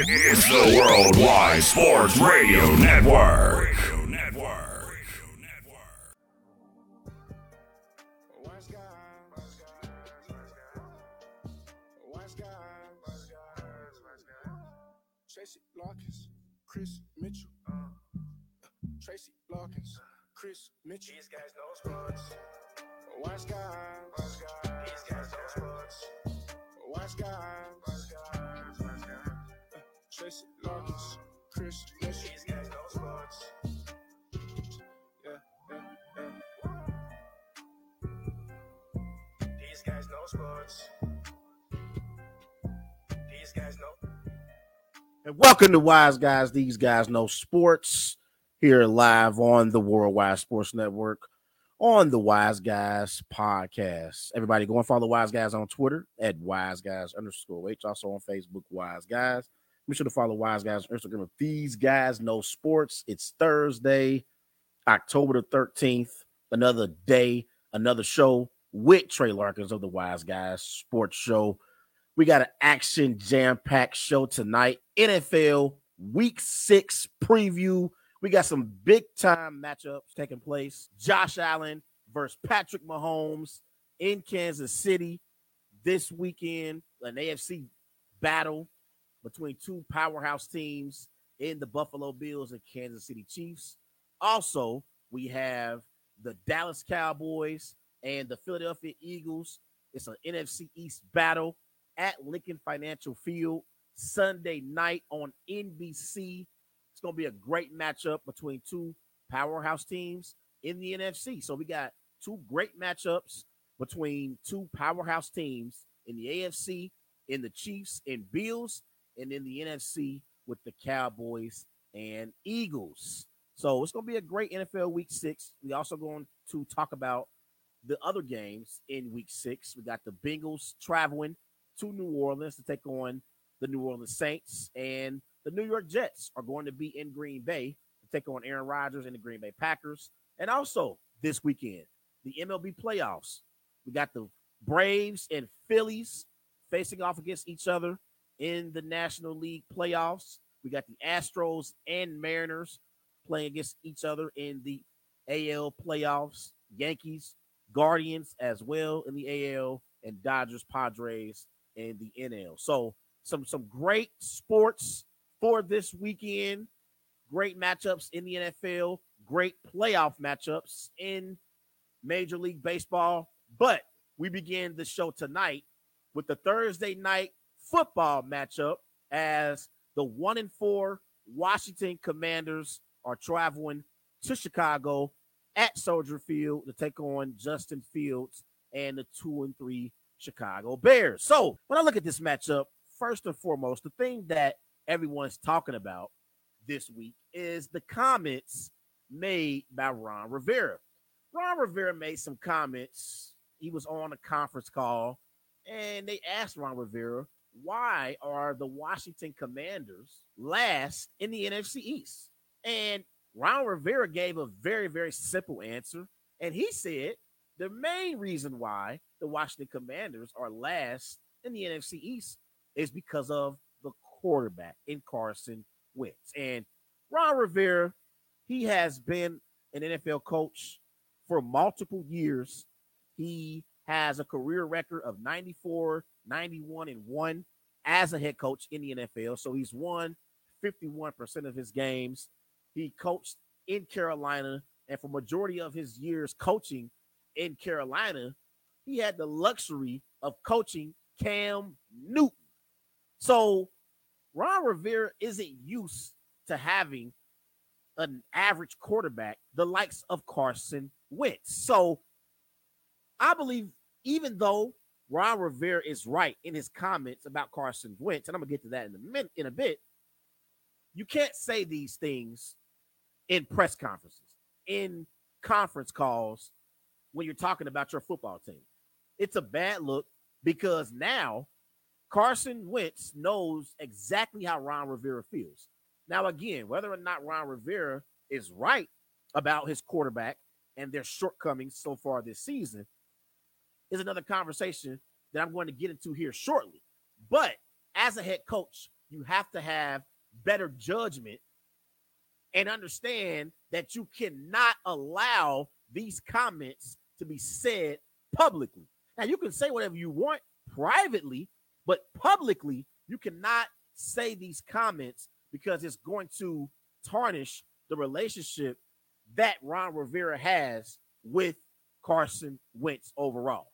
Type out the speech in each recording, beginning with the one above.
It's the Worldwide Sports Radio Network. Tracy Chris Mitchell. Tracy Chris Mitchell. These guys know sports. Wise guys. These guys know sports. Guys. Tracy Larkins, Chris Mitchell. These guys know sports. Yeah, yeah, yeah. These guys know sports. These guys know. And welcome to Wise Guys. These guys know sports here live on the Worldwide Sports Network on the Wise Guys podcast. Everybody go and follow Wise Guys on Twitter at Wise Guys underscore H. Also on Facebook, Wise Guys. Make sure to follow Wise Guys on Instagram. If these guys know sports, it's Thursday, October the 13th. Another day, another show with Trey Larkins of the Wise Guys Sports Show. We got an action jam packed show tonight. NFL Week Six preview. We got some big time matchups taking place. Josh Allen versus Patrick Mahomes in Kansas City this weekend. An AFC battle between two powerhouse teams in the Buffalo Bills and Kansas City Chiefs. Also, we have the Dallas Cowboys and the Philadelphia Eagles. It's an NFC East battle at Lincoln Financial Field Sunday night on NBC. It's going to be a great matchup between two powerhouse teams in the NFC. So we got two great matchups between two powerhouse teams in the AFC, in the Chiefs and Bills, and then the NFC with the Cowboys and Eagles. So it's going to be a great NFL Week Six. We also going to talk about the other games in Week Six. We got the Bengals traveling to New Orleans to take on the New Orleans Saints, and the New York Jets are going to be in Green Bay to take on Aaron Rodgers and the Green Bay Packers. And also this weekend, the MLB playoffs. We got the Braves and Phillies facing off against each other in the National League playoffs. We got the Astros and Mariners playing against each other in the AL playoffs. Yankees, Guardians as well in the AL, and Dodgers, Padres in the NL. So some some great sports for this weekend. Great matchups in the NFL, great playoff matchups in Major League Baseball. But we begin the show tonight with the Thursday night football matchup as the one and four Washington Commanders are traveling to Chicago at Soldier Field to take on Justin Fields and the two and three Chicago Bears. So when I look at this matchup, first and foremost, the thing that everyone's talking about this week is the comments made by Ron Rivera. Ron Rivera made some comments. He was on a conference call and they asked Ron Rivera, why are the Washington Commanders last in the NFC East? And Ron Rivera gave a very, very simple answer. And he said the main reason why the Washington Commanders are last in the NFC East is because of the quarterback in Carson Wentz. And Ron Rivera, he has been an NFL coach for multiple years. He has a career record of 94, 91, and 1 as a head coach in the NFL. So he's won 51% of his games. He coached in Carolina, and for majority of his years coaching in Carolina, he had the luxury of coaching Cam Newton. So Ron Rivera isn't used to having an average quarterback, the likes of Carson Wentz. So I believe even though Ron Rivera is right in his comments about Carson Wentz, and I'm gonna get to that in a minute in a bit, you can't say these things in press conferences, in conference calls when you're talking about your football team. It's a bad look because now Carson Wentz knows exactly how Ron Rivera feels. Now, again, whether or not Ron Rivera is right about his quarterback and their shortcomings so far this season is another conversation that I'm going to get into here shortly. But as a head coach, you have to have better judgment and understand that you cannot allow these comments to be said publicly. Now, you can say whatever you want privately, but publicly, you cannot say these comments because it's going to tarnish the relationship that Ron Rivera has with Carson Wentz overall.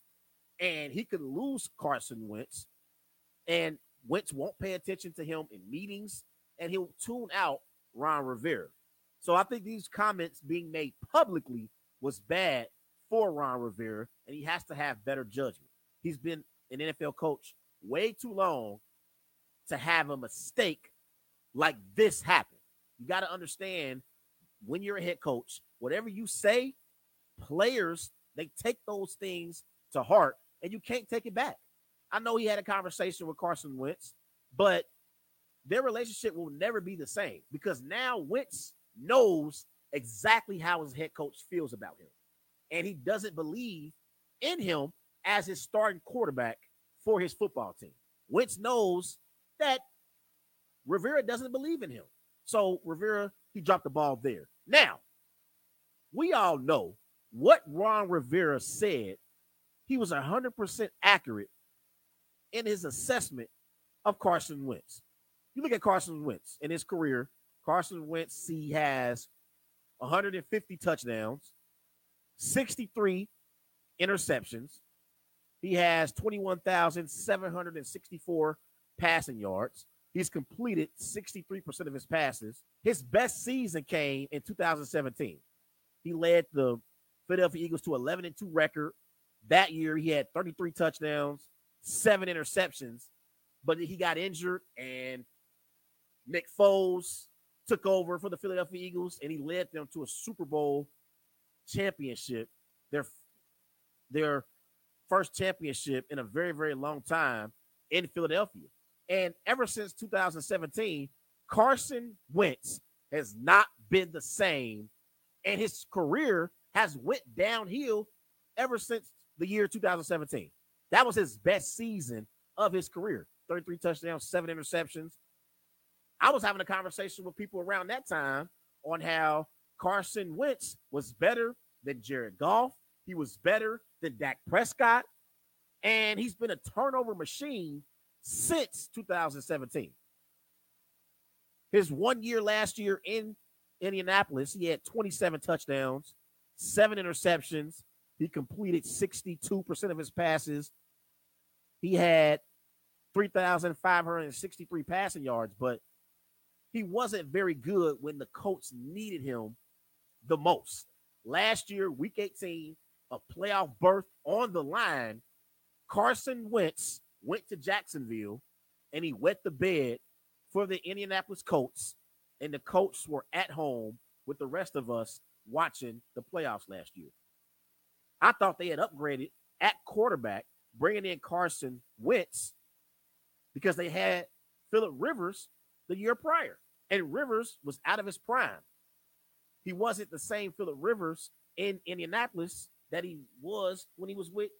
And he could lose Carson Wentz, and Wentz won't pay attention to him in meetings, and he'll tune out Ron Rivera. So I think these comments being made publicly was bad for Ron Rivera, and he has to have better judgment. He's been an NFL coach way too long to have a mistake like this happen. You got to understand when you're a head coach, whatever you say, players they take those things to heart, and you can't take it back. I know he had a conversation with Carson Wentz, but their relationship will never be the same because now Wentz knows exactly how his head coach feels about him. And he doesn't believe in him as his starting quarterback for his football team. Wentz knows that Rivera doesn't believe in him. So Rivera, he dropped the ball there. Now, we all know what Ron Rivera said. He was 100% accurate in his assessment of Carson Wentz. You look at Carson Wentz in his career, Carson Wentz, he has 150 touchdowns, 63 interceptions. He has 21,764 passing yards. He's completed 63% of his passes. His best season came in 2017. He led the Philadelphia Eagles to 11 and 2 record. That year, he had 33 touchdowns, seven interceptions, but he got injured, and Nick Foles took over for the Philadelphia Eagles and he led them to a Super Bowl championship. Their their first championship in a very very long time in Philadelphia. And ever since 2017, Carson Wentz has not been the same and his career has went downhill ever since the year 2017. That was his best season of his career. 33 touchdowns, seven interceptions, I was having a conversation with people around that time on how Carson Wentz was better than Jared Goff. He was better than Dak Prescott. And he's been a turnover machine since 2017. His one year last year in Indianapolis, he had 27 touchdowns, seven interceptions. He completed 62% of his passes. He had 3,563 passing yards, but he wasn't very good when the Colts needed him the most. Last year, week 18, a playoff berth on the line, Carson Wentz went to Jacksonville and he wet the bed for the Indianapolis Colts. And the Colts were at home with the rest of us watching the playoffs last year. I thought they had upgraded at quarterback, bringing in Carson Wentz because they had Philip Rivers the year prior. And Rivers was out of his prime. He wasn't the same Philip Rivers in Indianapolis that he was when he was with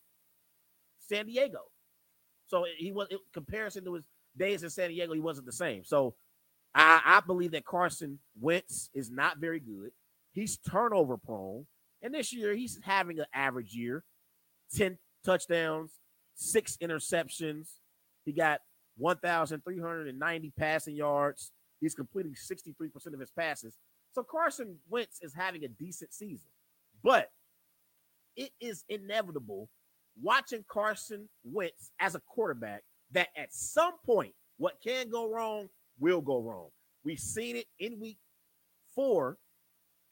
San Diego. So he was in comparison to his days in San Diego, he wasn't the same. So I, I believe that Carson Wentz is not very good. He's turnover prone. And this year he's having an average year 10 touchdowns, six interceptions. He got 1,390 passing yards, He's completing 63% of his passes. So Carson Wentz is having a decent season. But it is inevitable watching Carson Wentz as a quarterback that at some point, what can go wrong will go wrong. We've seen it in week four,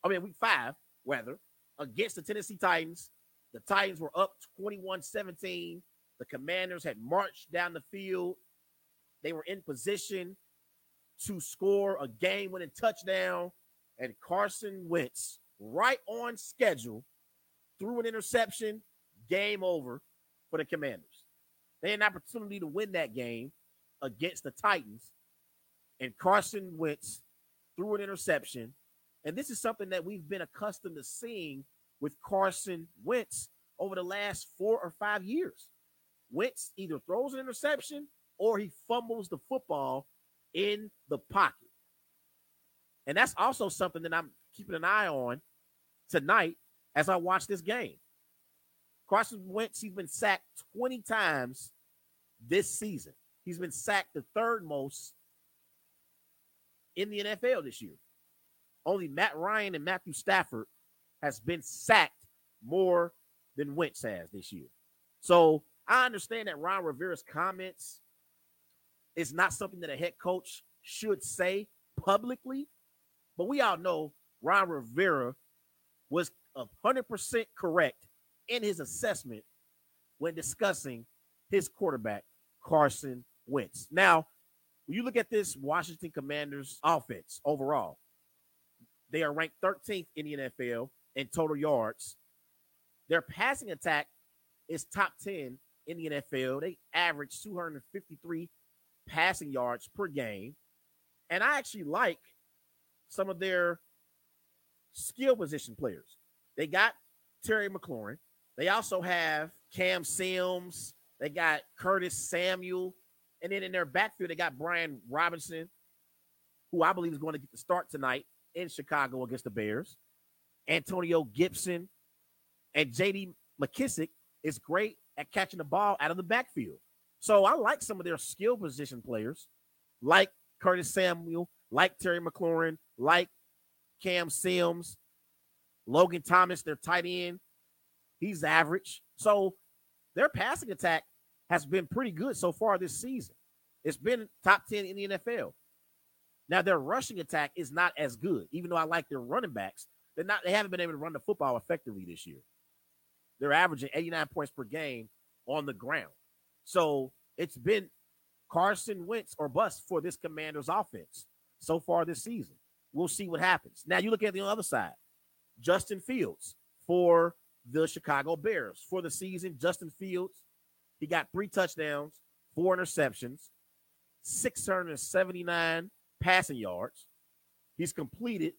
I mean, week five, rather, against the Tennessee Titans. The Titans were up 21 17. The Commanders had marched down the field. They were in position to score a game winning touchdown. And Carson Wentz, right on schedule, threw an interception, game over for the Commanders. They had an opportunity to win that game against the Titans. And Carson Wentz threw an interception. And this is something that we've been accustomed to seeing with Carson Wentz over the last four or five years. Wentz either throws an interception or he fumbles the football in the pocket. And that's also something that I'm keeping an eye on tonight as I watch this game. Carson Wentz, he's been sacked 20 times this season. He's been sacked the third most in the NFL this year. Only Matt Ryan and Matthew Stafford has been sacked more than Wentz has this year. So I understand that Ron Rivera's comments is not something that a head coach should say publicly, but we all know Ron Rivera was 100% correct in his assessment when discussing his quarterback, Carson Wentz. Now, when you look at this Washington Commanders offense overall, they are ranked 13th in the NFL in total yards. Their passing attack is top 10 in the NFL. They average 253 passing yards per game. And I actually like some of their skill position players. They got Terry McLaurin. They also have Cam Sims. They got Curtis Samuel. And then in their backfield, they got Brian Robinson, who I believe is going to get the start tonight in Chicago against the Bears. Antonio Gibson and JD McKissic is great at catching the ball out of the backfield. So I like some of their skill position players, like Curtis Samuel, like Terry McLaurin, like Cam Sims, Logan Thomas, their tight end. He's average. So their passing attack has been pretty good so far this season. It's been top 10 in the NFL. Now their rushing attack is not as good, even though I like their running backs. They're not, they haven't been able to run the football effectively this year. They're averaging 89 points per game on the ground. So it's been Carson Wentz or bust for this commander's offense so far this season. We'll see what happens. Now you look at the other side. Justin Fields for the Chicago Bears. For the season, Justin Fields, he got three touchdowns, four interceptions, 679 passing yards. He's completed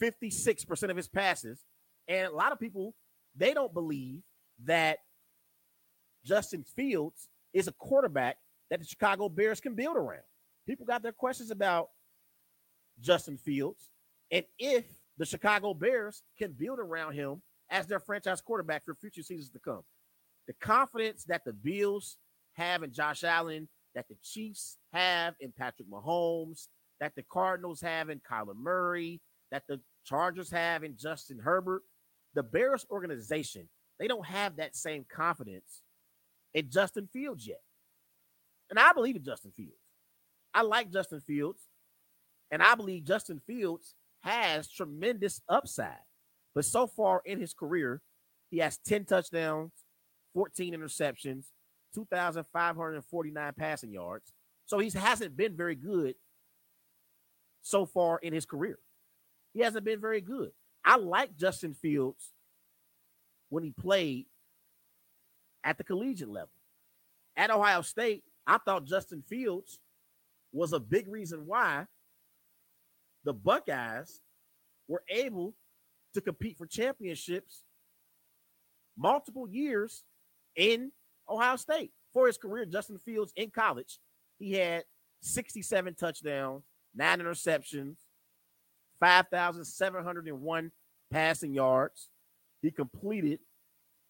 56% of his passes. And a lot of people, they don't believe that Justin Fields is a quarterback that the Chicago Bears can build around. People got their questions about Justin Fields and if the Chicago Bears can build around him as their franchise quarterback for future seasons to come. The confidence that the Bills have in Josh Allen, that the Chiefs have in Patrick Mahomes, that the Cardinals have in Kyler Murray, that the Chargers have in Justin Herbert, the Bears organization, they don't have that same confidence in Justin Fields yet. And I believe in Justin Fields. I like Justin Fields. And I believe Justin Fields has tremendous upside. But so far in his career, he has 10 touchdowns, 14 interceptions, 2,549 passing yards. So he hasn't been very good so far in his career. He hasn't been very good. I like Justin Fields when he played at the collegiate level. At Ohio State, I thought Justin Fields was a big reason why the Buckeyes were able to compete for championships multiple years in Ohio State. For his career, Justin Fields in college, he had 67 touchdowns, nine interceptions, 5,701 passing yards. He completed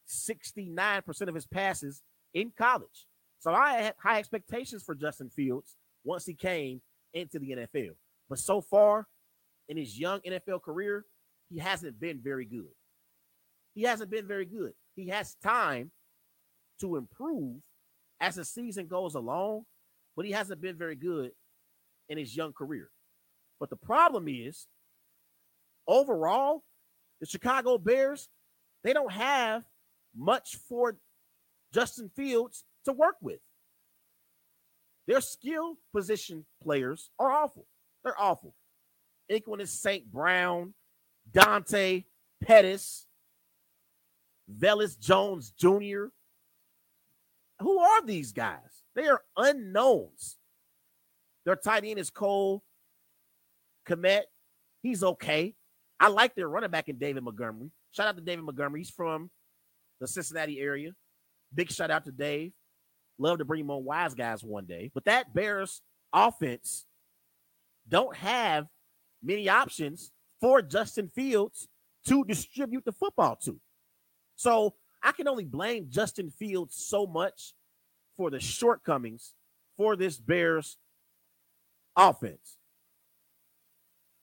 69% of his passes in college. So I had high expectations for Justin Fields once he came into the NFL. But so far in his young NFL career, he hasn't been very good. He hasn't been very good. He has time to improve as the season goes along, but he hasn't been very good in his young career. But the problem is, overall, the Chicago Bears, they don't have much for Justin Fields to work with. Their skill position players are awful. They're awful. Equanimeous St. Brown, Dante Pettis, Velus Jones Jr. Who are these guys? They are unknowns. Their tight end is Cole Kmet. He's okay. I like their running back in David Montgomery. Shout out to David Montgomery. He's from the Cincinnati area. Big shout out to Dave. Love to bring him on Wise Guys one day. But that Bears offense don't have many options for Justin Fields to distribute the football to. So I can only blame Justin Fields so much for the shortcomings for this Bears offense.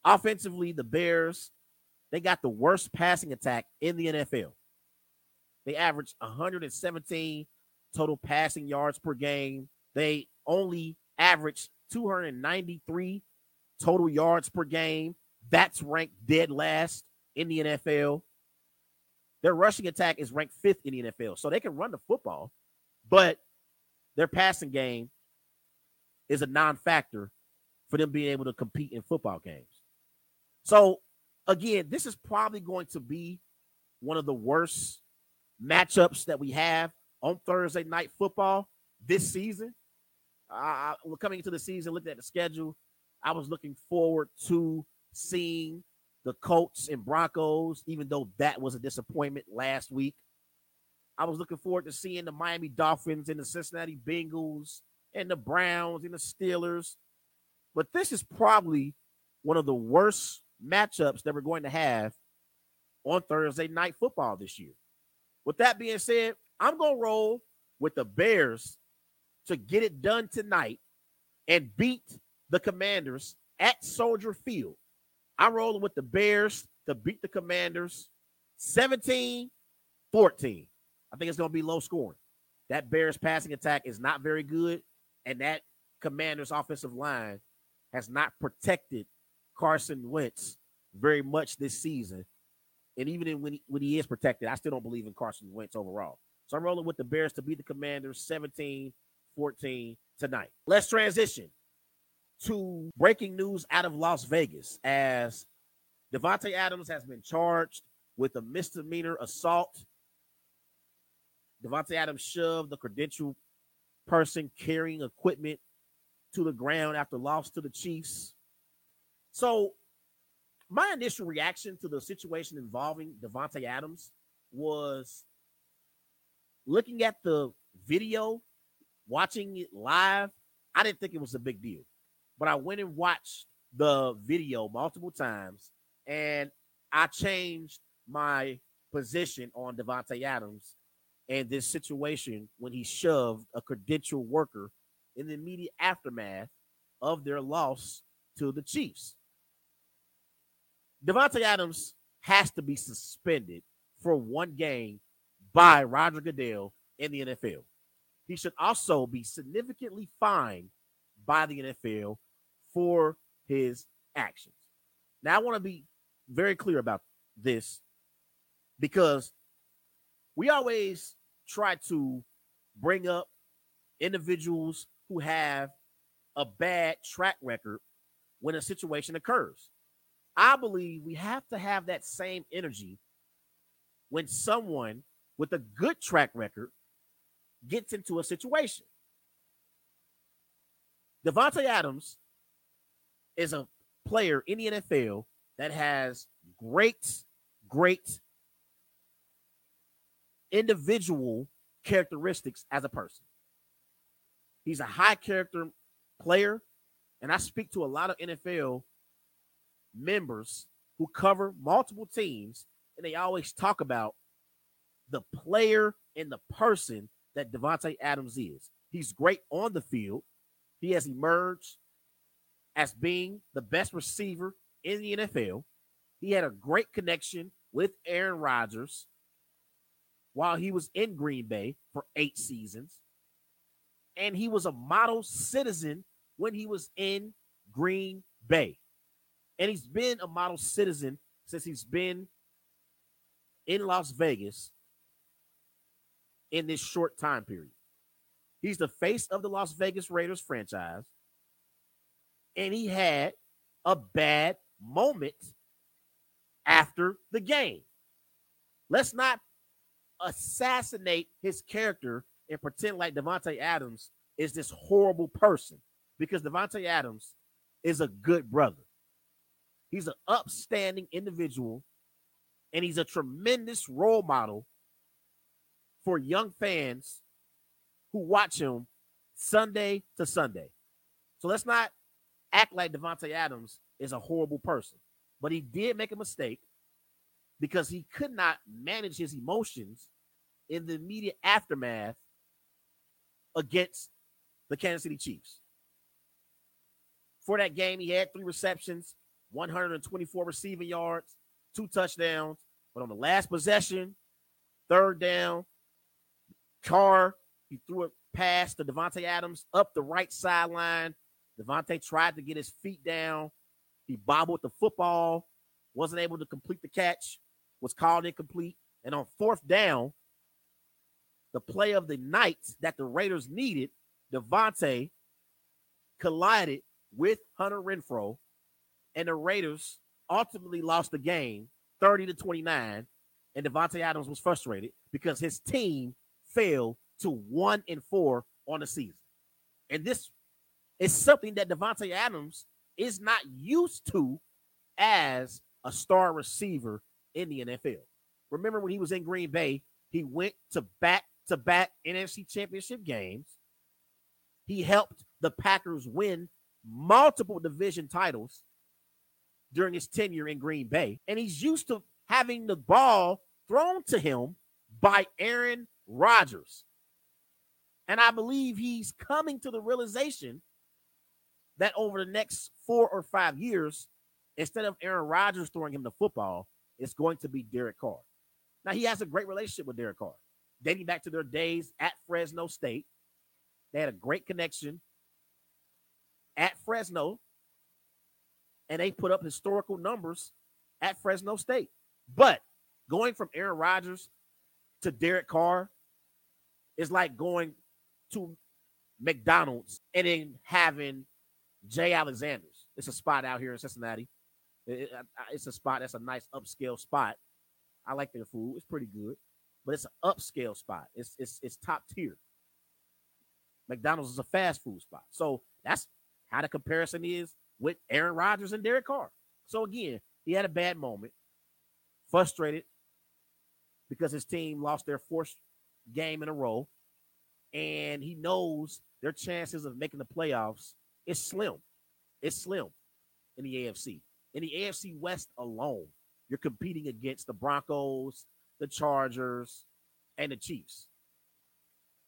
Offensively, the Bears, they got the worst passing attack in the NFL. They averaged 117 total passing yards per game. They only averaged 293 total yards per game. That's ranked dead last in the NFL. Their rushing attack is ranked fifth in the NFL. So they can run the football, but their passing game is a non factor for them being able to compete in football games. So, again, this is probably going to be one of the worst matchups that we have on Thursday night football this season. Uh, coming into the season, looking at the schedule, I was looking forward to seeing the Colts and Broncos, even though that was a disappointment last week. I was looking forward to seeing the Miami Dolphins and the Cincinnati Bengals and the Browns and the Steelers. But this is probably one of the worst matchups that we're going to have on Thursday night football this year. With that being said, I'm going to roll with the Bears to get it done tonight and beat the Commanders at Soldier Field. I'm rolling with the Bears to beat the Commanders 17 14. I think it's going to be low scoring. That Bears passing attack is not very good, and that Commanders offensive line has not protected Carson Wentz very much this season. And even when he, when he is protected, I still don't believe in Carson Wentz overall. So I'm rolling with the Bears to beat the Commanders 17 14 tonight. Let's transition to breaking news out of Las Vegas as Davante Adams has been charged with a misdemeanor assault. Davante Adams shoved the credential person carrying equipment to the ground after loss to the Chiefs. So, my initial reaction to the situation involving Davante Adams was looking at the video, watching it live. I didn't think it was a big deal but I went and watched the video multiple times and I changed my position on Davante Adams and this situation when he shoved a credential worker in the immediate aftermath of their loss to the Chiefs. Davante Adams has to be suspended for one game by Roger Goodell in the NFL. He should also be significantly fined by the NFL for his actions. Now, I want to be very clear about this because we always try to bring up individuals who have a bad track record when a situation occurs. I believe we have to have that same energy when someone with a good track record gets into a situation. Davante Adams is a player in the NFL that has great, great individual characteristics as a person. He's a high character player. And I speak to a lot of NFL members who cover multiple teams, and they always talk about the player and the person that Davante Adams is. He's great on the field. He has emerged as being the best receiver in the NFL. He had a great connection with Aaron Rodgers while he was in Green Bay for eight seasons. And he was a model citizen when he was in Green Bay. And he's been a model citizen since he's been in Las Vegas in this short time period. He's the face of the Las Vegas Raiders franchise and he had a bad moment after the game. Let's not assassinate his character and pretend like Davante Adams is this horrible person because Davante Adams is a good brother. He's an upstanding individual and he's a tremendous role model for young fans who watch him Sunday to Sunday. So let's not act like Davante Adams is a horrible person, but he did make a mistake because he could not manage his emotions in the immediate aftermath against the Kansas City Chiefs. For that game, he had three receptions, 124 receiving yards, two touchdowns. But on the last possession, third down, Carr, he threw it past to Davante Adams up the right sideline. Davante tried to get his feet down. He bobbled the football, wasn't able to complete the catch, was called incomplete. And on fourth down, the play of the night that the Raiders needed, Davante collided with Hunter Renfrow, and the Raiders ultimately lost the game 30 to 29. And Davante Adams was frustrated because his team fell to one and four on the season. And this is something that Davante Adams is not used to as a star receiver in the NFL. Remember when he was in Green Bay, he went to back to back NFC championship games. He helped the Packers win multiple division titles during his tenure in Green Bay. And he's used to having the ball thrown to him by Aaron Rodgers. And I believe he's coming to the realization that over the next four or five years, instead of Aaron Rodgers throwing him the football, it's going to be Derek Carr. Now, he has a great relationship with Derek Carr, dating back to their days at Fresno State. They had a great connection at Fresno, and they put up historical numbers at Fresno State. But going from Aaron Rodgers to Derek Carr is like going to McDonald's and then having J. Alexander's. It's a spot out here in Cincinnati. it's a spot that's a nice upscale spot. I like their food; it's pretty good, but it's an upscale spot. It's it's it's top tier. McDonald's is a fast food spot, so that's how the comparison is with Aaron Rodgers and Derek Carr. So again, he had a bad moment, frustrated because his team lost their fourth game in a row, and he knows their chances of making the playoffs is slim. It's slim in the AFC. In the AFC West alone, you're competing against the Broncos, the Chargers, and the Chiefs.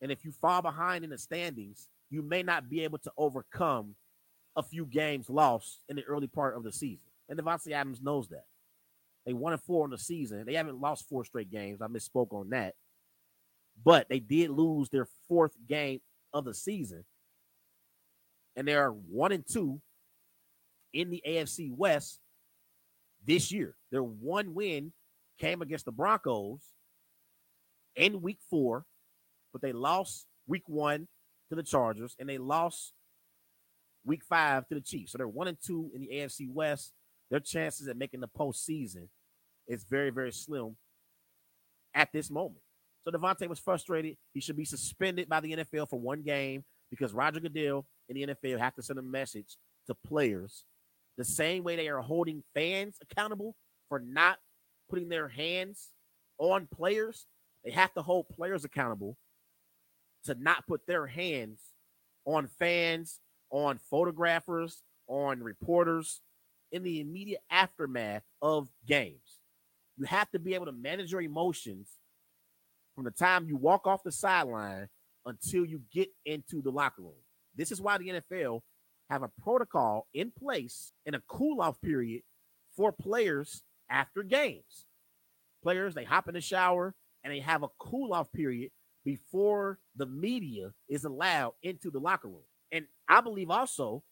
And if you fall behind in the standings, you may not be able to overcome a few games lost in the early part of the season. And Davante Adams knows that. They won and four in the season. They haven't lost four straight games. I misspoke on that. But they did lose their fourth game of the season. And they are one and two in the AFC West this year. Their one win came against the Broncos in week four, but they lost week one to the Chargers and they lost week five to the Chiefs. So they're one and two in the AFC West. Their chances at making the postseason is very, very slim at this moment. So Davante was frustrated. He should be suspended by the NFL for one game because Roger Goodell and the NFL have to send a message to players the same way they are holding fans accountable for not putting their hands on players. They have to hold players accountable to not put their hands on fans on photographers, on reporters in the immediate aftermath of games. You have to be able to manage your emotions from the time you walk off the sideline until you get into the locker room. This is why the NFL have a protocol in place in a cool off period for players after games. Players, they hop in the shower and they have a cool off period before the media is allowed into the locker room. And I believe also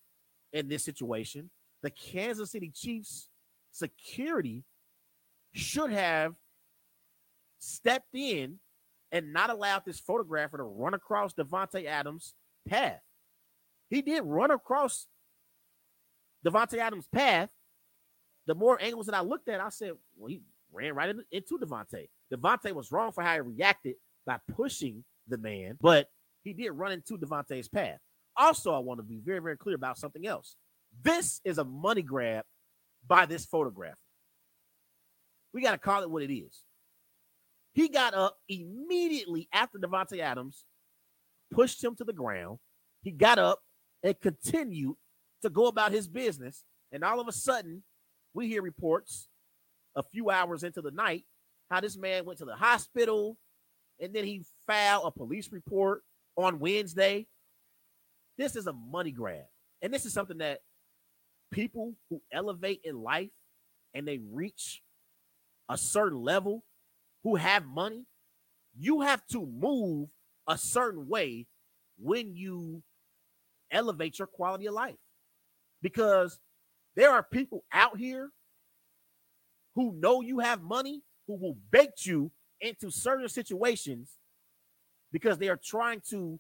in this situation, the Kansas City Chiefs security should have stepped in and not allowed this photographer to run across Davante Adams' path. He did run across Davante Adams' path. The more angles that I looked at, I said, well, he ran right into Davante. Davante was wrong for how he reacted by pushing the man, but he did run into Davante's path. Also, I want to be very, very clear about something else. This is a money grab by this photographer. We got to call it what it is. He got up immediately after Davante Adams pushed him to the ground. He got up and continued to go about his business. And all of a sudden, we hear reports a few hours into the night how this man went to the hospital and then he filed a police report on Wednesday. This is a money grab. And this is something that people who elevate in life and they reach a certain level who have money, you have to move a certain way when you elevate your quality of life. Because there are people out here who know you have money who will bait you into certain situations because they are trying to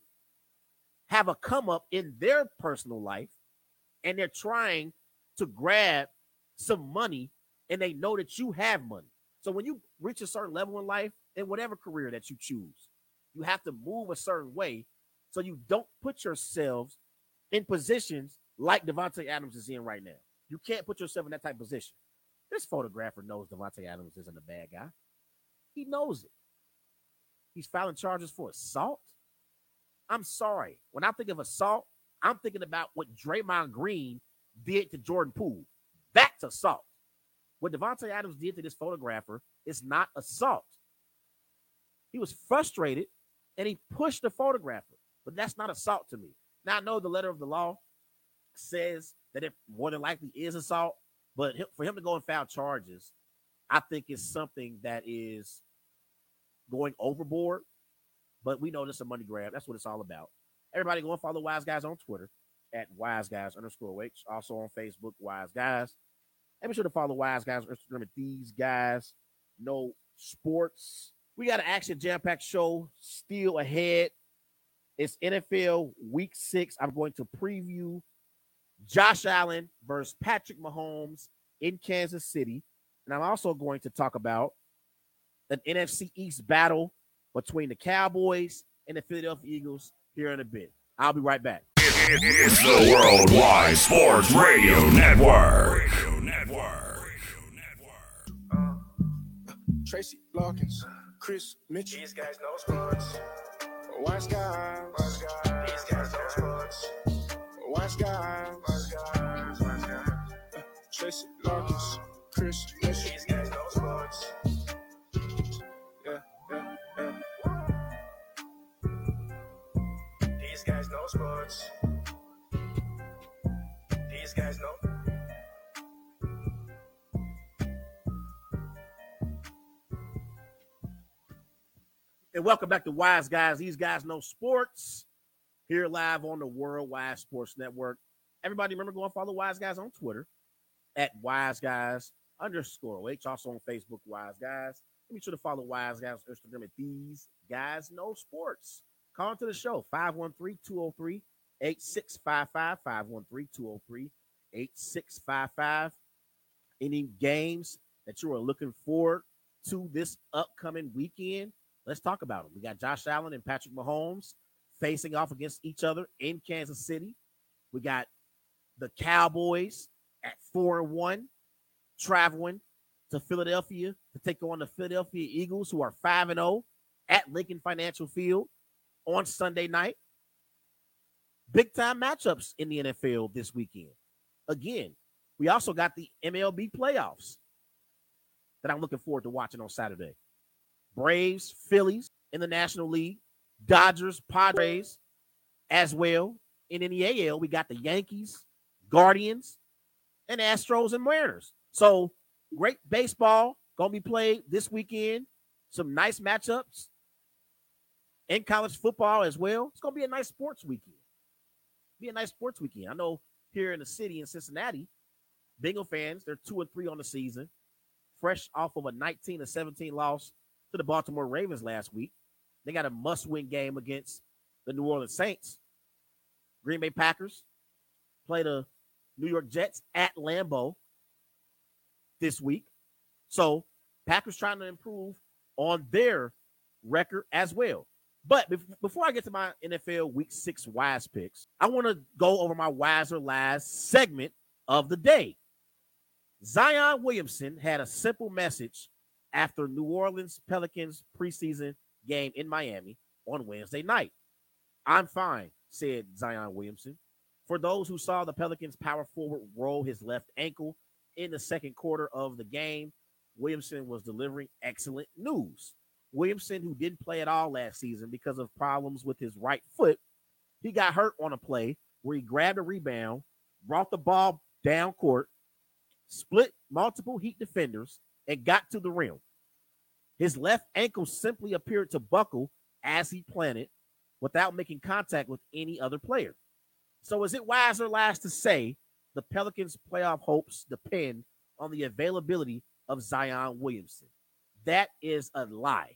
have a come up in their personal life and they're trying to grab some money and they know that you have money. So when you reach a certain level in life, in whatever career that you choose, you have to move a certain way so you don't put yourselves in positions like Davante Adams is in right now. You can't put yourself in that type of position. This photographer knows Davante Adams isn't a bad guy. He knows it. He's filing charges for assault. I'm sorry. When I think of assault, I'm thinking about what Draymond Green did to Jordan Poole. That's assault. What Davante Adams did to this photographer is not assault. He was frustrated and he pushed the photographer, but that's not assault to me. Now I know the letter of the law says that it more than likely is assault, but for him to go and file charges, I think is something that is going overboard. But we know this is a money grab. That's what it's all about. Everybody go and follow Wise Guys on Twitter at Wise Guys underscore H. Also on Facebook, Wise Guys. And be sure to follow Wise Guys on Instagram at these guys. No sports. We got an action jam packed show still ahead. It's NFL week six. I'm going to preview Josh Allen versus Patrick Mahomes in Kansas City. And I'm also going to talk about an NFC East battle between the Cowboys and the Philadelphia Eagles here in a bit. I'll be right back. It's the Worldwide Sports Radio Network. Radio Network. Tracy Larkins, Chris Mitchell. These guys know sports. Wise guys. Wise guys. Tracy Larkins, Chris Mitchell. Yeah, yeah, yeah. These guys know sports. These guys know. And welcome back to Wise Guys. These guys know sports here live on the Worldwide Sports Network. Everybody remember go and follow Wise Guys on Twitter at Wise Guys underscore H. Also on Facebook, Wise Guys. Be sure to follow Wise Guys on Instagram at These Guys Know Sports. Call into the show 513 203 8655. 513 203 8655. Any games that you are looking forward to this upcoming weekend? Let's talk about them. We got Josh Allen and Patrick Mahomes facing off against each other in Kansas City. We got the Cowboys at four and one, traveling to Philadelphia to take on the Philadelphia Eagles, who are five and zero at Lincoln Financial Field on Sunday night. Big time matchups in the NFL this weekend. Again, we also got the MLB playoffs that I'm looking forward to watching on Saturday. Braves, Phillies in the National League, Dodgers, Padres as well. And in the AL, we got the Yankees, Guardians, and Astros and Mariners. So great baseball gonna be played this weekend. Some nice matchups in college football as well. It's gonna be a nice sports weekend. Be a nice sports weekend. I know here in the city in Cincinnati, Bengal fans, they're two and three on the season, fresh off of a 19 to 17 loss to the Baltimore Ravens last week. They got a must-win game against the New Orleans Saints. Green Bay Packers play the New York Jets at Lambeau this week. So Packers trying to improve on their record as well. But before I get to my NFL Week Six Wise picks, I want to go over my Wiser Lies segment of the day. Zion Williamson had a simple message after New Orleans Pelicans preseason game in Miami on Wednesday night. I'm fine, said Zion Williamson. For those who saw the Pelicans power forward roll his left ankle in the second quarter of the game, Williamson was delivering excellent news. Williamson, who didn't play at all last season because of problems with his right foot, he got hurt on a play where he grabbed a rebound, brought the ball down court, split multiple Heat defenders, and got to the rim. His left ankle simply appeared to buckle as he planted without making contact with any other player. So, is it wise or last to say the Pelicans' playoff hopes depend on the availability of Zion Williamson? That is a lie.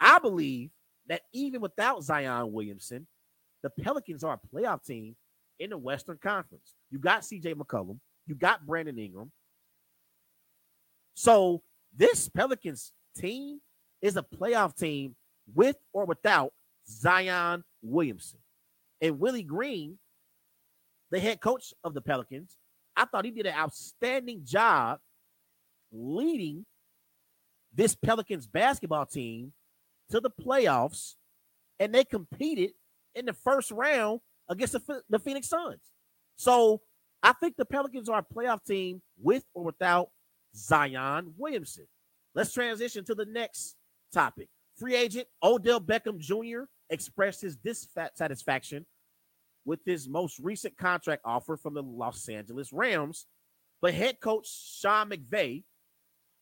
I believe that even without Zion Williamson, the Pelicans are a playoff team in the Western Conference. You got CJ McCollum, you got Brandon Ingram. So, this Pelicans team is a playoff team with or without Zion Williamson. And Willie Green the head coach of the Pelicans. I thought he did an outstanding job leading this Pelicans basketball team to the playoffs, and they competed in the first round against the, the Phoenix Suns. So I think the Pelicans are a playoff team with or without Zion Williamson. Let's transition to the next topic. Free agent Odell Beckham Jr. expressed his dissatisfaction with his most recent contract offer from the Los Angeles Rams. But head coach Sean McVay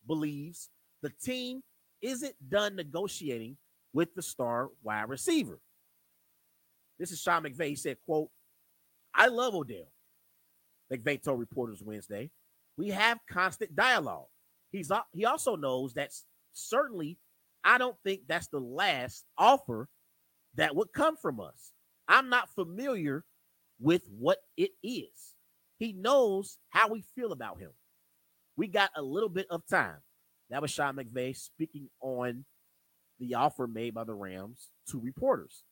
believes the team isn't done negotiating with the star wide receiver. This is Sean McVay. He said, quote, I love Odell. McVay told reporters Wednesday. We have constant dialogue. He's he also knows that certainly I don't think that's the last offer that would come from us. I'm not familiar with what it is. He knows how we feel about him. We got a little bit of time. That was Sean McVay speaking on the offer made by the Rams to reporters.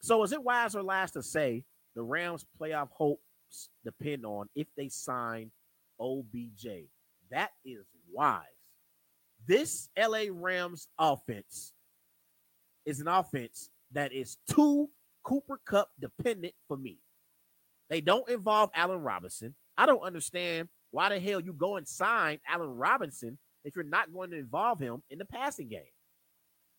So, is it wise or last to say the Rams' playoff hopes depend on if they sign OBJ? That is wise. This LA Rams offense is an offense that is too Cooper Kupp dependent for me. They don't involve Allen Robinson. I don't understand why the hell you go and sign Allen Robinson if you're not going to involve him in the passing game.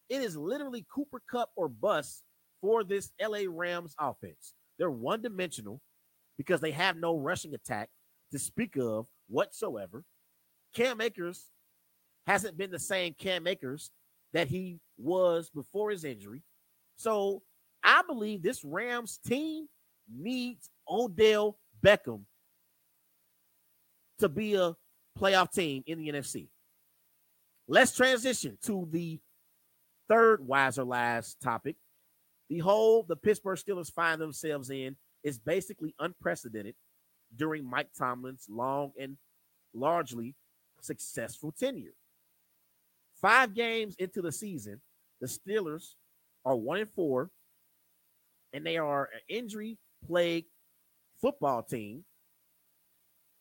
It is literally Cooper Kupp or bust for this LA Rams offense. They're one dimensional because they have no rushing attack to speak of whatsoever. Cam Akers hasn't been the same Cam Akers that he was before his injury. So I believe this Rams team needs Odell Beckham to be a playoff team in the NFC. Let's transition to the third wiser last topic. The hole the Pittsburgh Steelers find themselves in is basically unprecedented during Mike Tomlin's long and largely successful tenure. Five games into the season, the Steelers are one and four, and they are an injury plagued football team,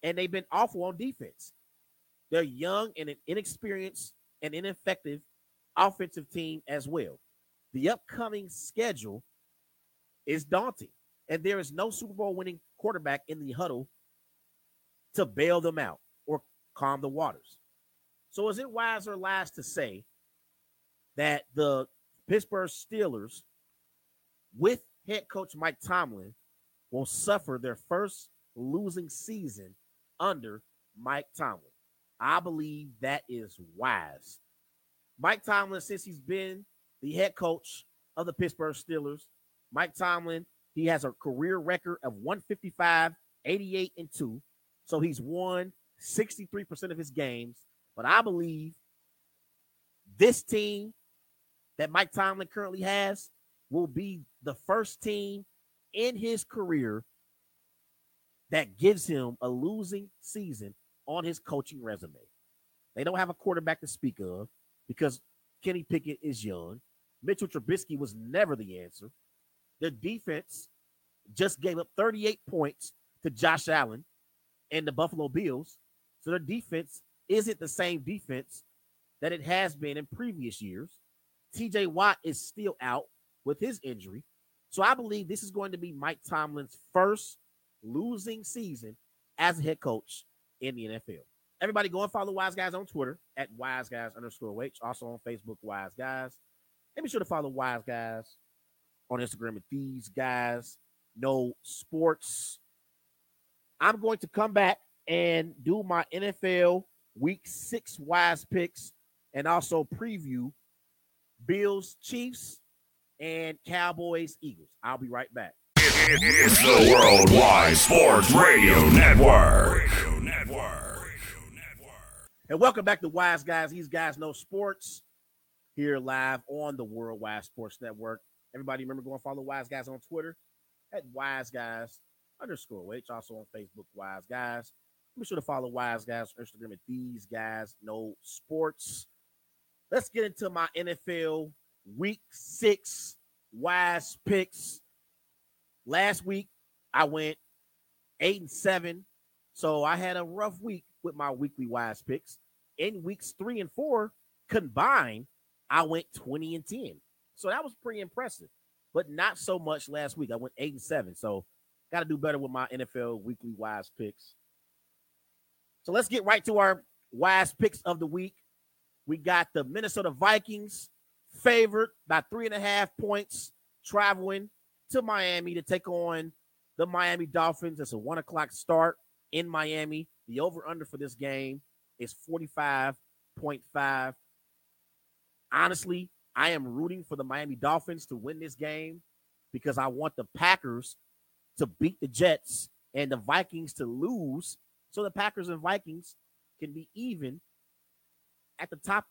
and they've been awful on defense. They're young and an inexperienced and ineffective offensive team as well. The upcoming schedule is daunting, and there is no Super Bowl winning quarterback in the huddle to bail them out or calm the waters. So, is it wise or last to say that the Pittsburgh Steelers, with head coach Mike Tomlin, will suffer their first losing season under Mike Tomlin? I believe that is wise. Mike Tomlin, since he's been the head coach of the Pittsburgh Steelers, Mike Tomlin, he has a career record of 155, 88, and 2. So he's won 63% of his games. But I believe this team that Mike Tomlin currently has will be the first team in his career that gives him a losing season on his coaching resume. They don't have a quarterback to speak of because Kenny Pickett is young. Mitchell Trubisky was never the answer. Their defense just gave up 38 points to Josh Allen and the Buffalo Bills. So their defense isn't the same defense that it has been in previous years. TJ Watt is still out with his injury. So I believe this is going to be Mike Tomlin's first losing season as a head coach in the NFL. Everybody go and follow Wise Guys on Twitter at Wise Guys underscore H. Also on Facebook, Wise Guys. And be sure to follow Wise Guys on Instagram at These Guys Know Sports. I'm going to come back and do my NFL Week Six Wise picks and also preview Bills, Chiefs, and Cowboys, Eagles. I'll be right back. It's the Worldwide Sports Radio Network. Radio Network. And welcome back to Wise Guys. These guys know sports here live on the Worldwide Sports Network. Everybody remember going follow Wise Guys on Twitter at Wise Guys underscore H. Also on Facebook, Wise Guys. Be sure to follow Wise Guys on Instagram at These Guys Know Sports. Let's get into my NFL Week Six Wise picks. Last week I went eight and seven, so I had a rough week with my weekly Wise picks. In weeks three and four combined, I went twenty and ten, so that was pretty impressive. But not so much last week. I went eight and seven, so got to do better with my NFL weekly Wise picks. So let's get right to our Wise picks of the week. We got the Minnesota Vikings favored by three and a half points, traveling to Miami to take on the Miami Dolphins. It's a one o'clock start in Miami. The over under for this game is 45.5. Honestly, I am rooting for the Miami Dolphins to win this game because I want the Packers to beat the Jets and the Vikings to lose so the Packers and Vikings can be even at the top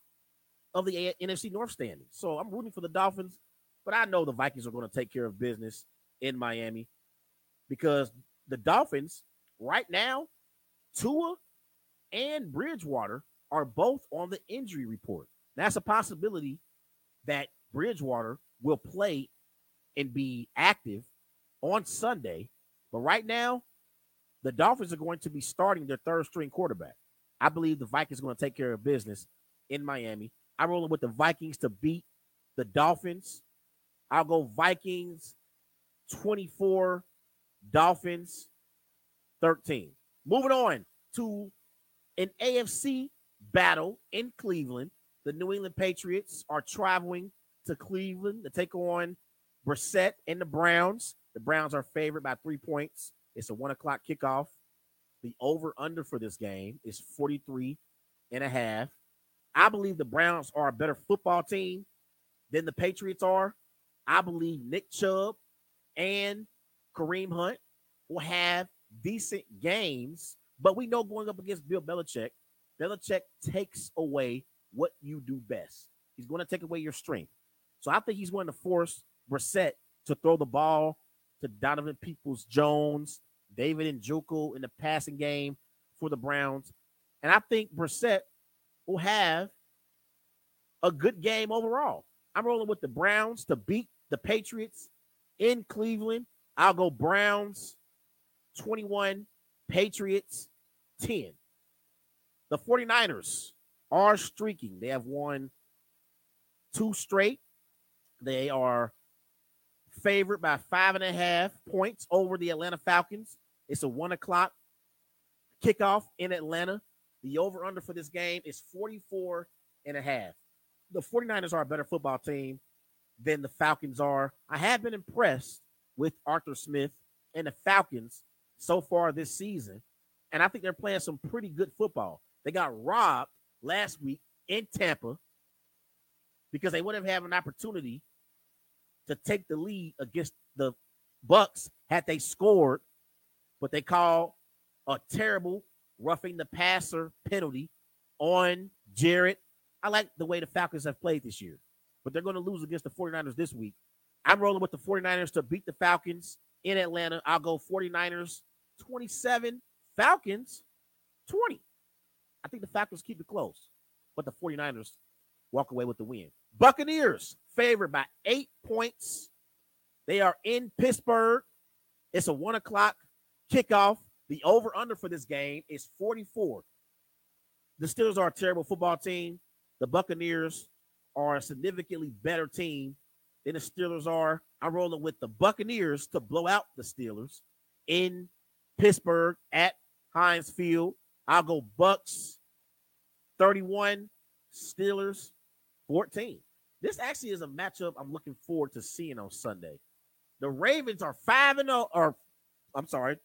of the NFC North standing. So I'm rooting for the Dolphins, but I know the Vikings are going to take care of business in Miami because the Dolphins right now, Tua and Bridgewater are both on the injury report. That's a possibility that Bridgewater will play and be active on Sunday. But right now, the Dolphins are going to be starting their third string quarterback. I believe the Vikings are going to take care of business in Miami. I'm rolling with the Vikings to beat the Dolphins. I'll go Vikings 24, Dolphins 13. Moving on to an AFC battle in Cleveland. The New England Patriots are traveling to Cleveland to take on Brissett and the Browns. The Browns are favored by three points. It's a one o'clock kickoff. The over under for this game is 43 and a half. I believe the Browns are a better football team than the Patriots are. I believe Nick Chubb and Kareem Hunt will have decent games, but we know going up against Bill Belichick, Belichick takes away what you do best. He's going to take away your strength. So I think he's going to force Brissett to throw the ball to Donovan Peoples Jones, David and Njoku in the passing game for the Browns. And I think Brissett will have a good game overall. I'm rolling with the Browns to beat the Patriots in Cleveland. I'll go Browns 21, Patriots 10. The 49ers are streaking. They have won two straight. They are favored by five and a half points over the Atlanta Falcons. It's a one o'clock kickoff in Atlanta. The over under for this game is 44 and a half. The 49ers are a better football team than the Falcons are. I have been impressed with Arthur Smith and the Falcons so far this season. And I think they're playing some pretty good football. They got robbed last week in Tampa because they would have had an opportunity to take the lead against the Bucs had they scored, but they called a terrible roughing the passer penalty on Jarrett. I like the way the Falcons have played this year, but they're going to lose against the 49ers this week. I'm rolling with the 49ers to beat the Falcons in Atlanta. I'll go 49ers 27, Falcons 20. I think the Falcons keep it close, but the 49ers walk away with the win. Buccaneers favored by eight points. They are in Pittsburgh. It's a one o'clock kickoff. The over under for this game is 44. The Steelers are a terrible football team. The Buccaneers are a significantly better team than the Steelers are. I'm rolling with the Buccaneers to blow out the Steelers in Pittsburgh at Heinz Field. I'll go Bucs 31, Steelers 14. This actually is a matchup I'm looking forward to seeing on Sunday. The Ravens are 5 and 0 or I'm sorry,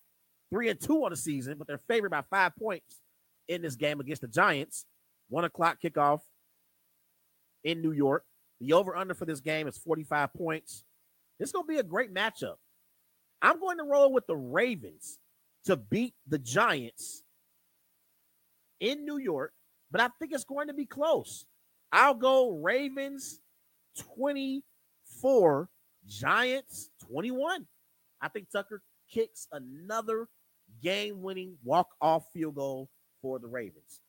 3 and 2 on the season, but they're favored by 5 points in this game against the Giants. 1 o'clock kickoff in New York. The over under for this game is 45 points. Is going to be a great matchup. I'm going to roll with the Ravens to beat the Giants in New York, but I think it's going to be close. I'll go Ravens 24, Giants 21. I think Tucker kicks another game winning walk off field goal for the Ravens.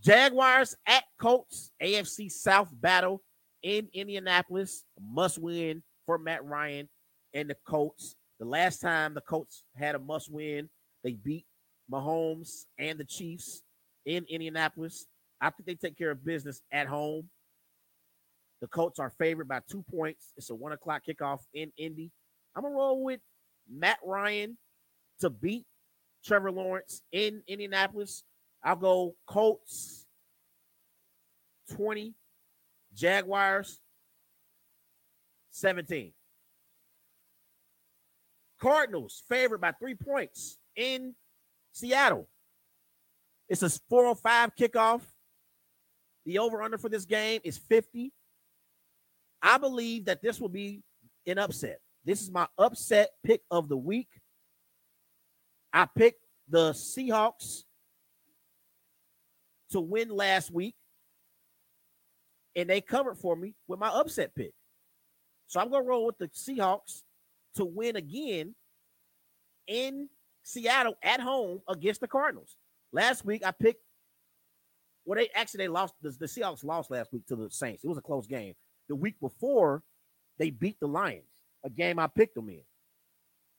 Jaguars at Colts, AFC South battle in Indianapolis. Must win for Matt Ryan and the Colts. The last time the Colts had a must win, they beat Mahomes and the Chiefs in Indianapolis. I think they take care of business at home. The Colts are favored by two points. It's a one o'clock kickoff in Indy. I'm gonna roll with Matt Ryan to beat Trevor Lawrence in Indianapolis. I'll go Colts 20, Jaguars 17. Cardinals favored by three points in Seattle. It's a 405 kickoff. The over under for this game is 50. I believe that this will be an upset. This is my upset pick of the week. I picked the Seahawks to win last week, and they covered for me with my upset pick. So I'm going to roll with the Seahawks to win again in Seattle at home against the Cardinals. Last week I picked. Well, they actually they lost. The, the Seahawks lost last week to the Saints. It was a close game. The week before, they beat the Lions, a game I picked them in.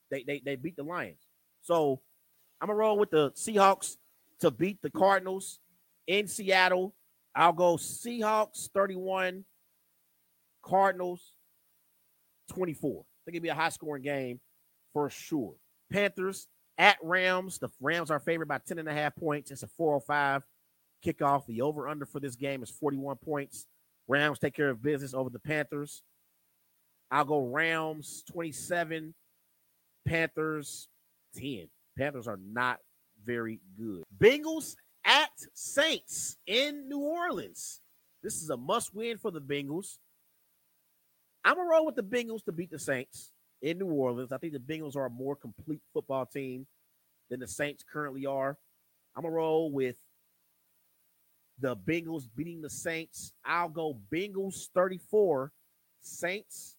They they they beat the Lions. So I'm gonna roll with the Seahawks to beat the Cardinals in Seattle. I'll go Seahawks 31, Cardinals 24. I think it'll be a high scoring game for sure. Panthers at Rams. The Rams are favored by 10 and a half points. It's a 405 kickoff. The over under for this game is 41 points. Rams take care of business over the Panthers. I'll go Rams 27, Panthers 10. Panthers are not very good. Bengals at Saints in New Orleans. This is a must win for the Bengals. I'm going to roll with the Bengals to beat the Saints in New Orleans. I think the Bengals are a more complete football team than the Saints currently are. I'm to roll with the Bengals beating the Saints. I'll go Bengals 34, Saints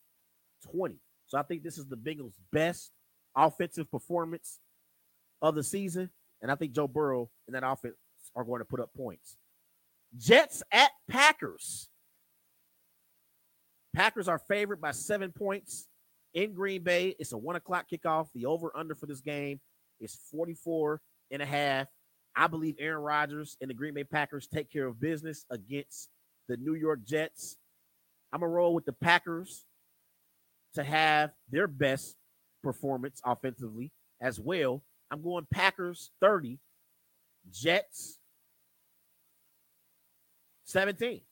20. So I think this is the Bengals' best offensive performance of the season. And I think Joe Burrow and that offense are going to put up points. Jets at Packers. Packers are favored by seven points in Green Bay. It's a one o'clock kickoff. The over under for this game is 44 and a half. I believe Aaron Rodgers and the Green Bay Packers take care of business against the New York Jets. I'm going to roll with the Packers to have their best performance offensively as well. I'm going Packers 30, Jets 17.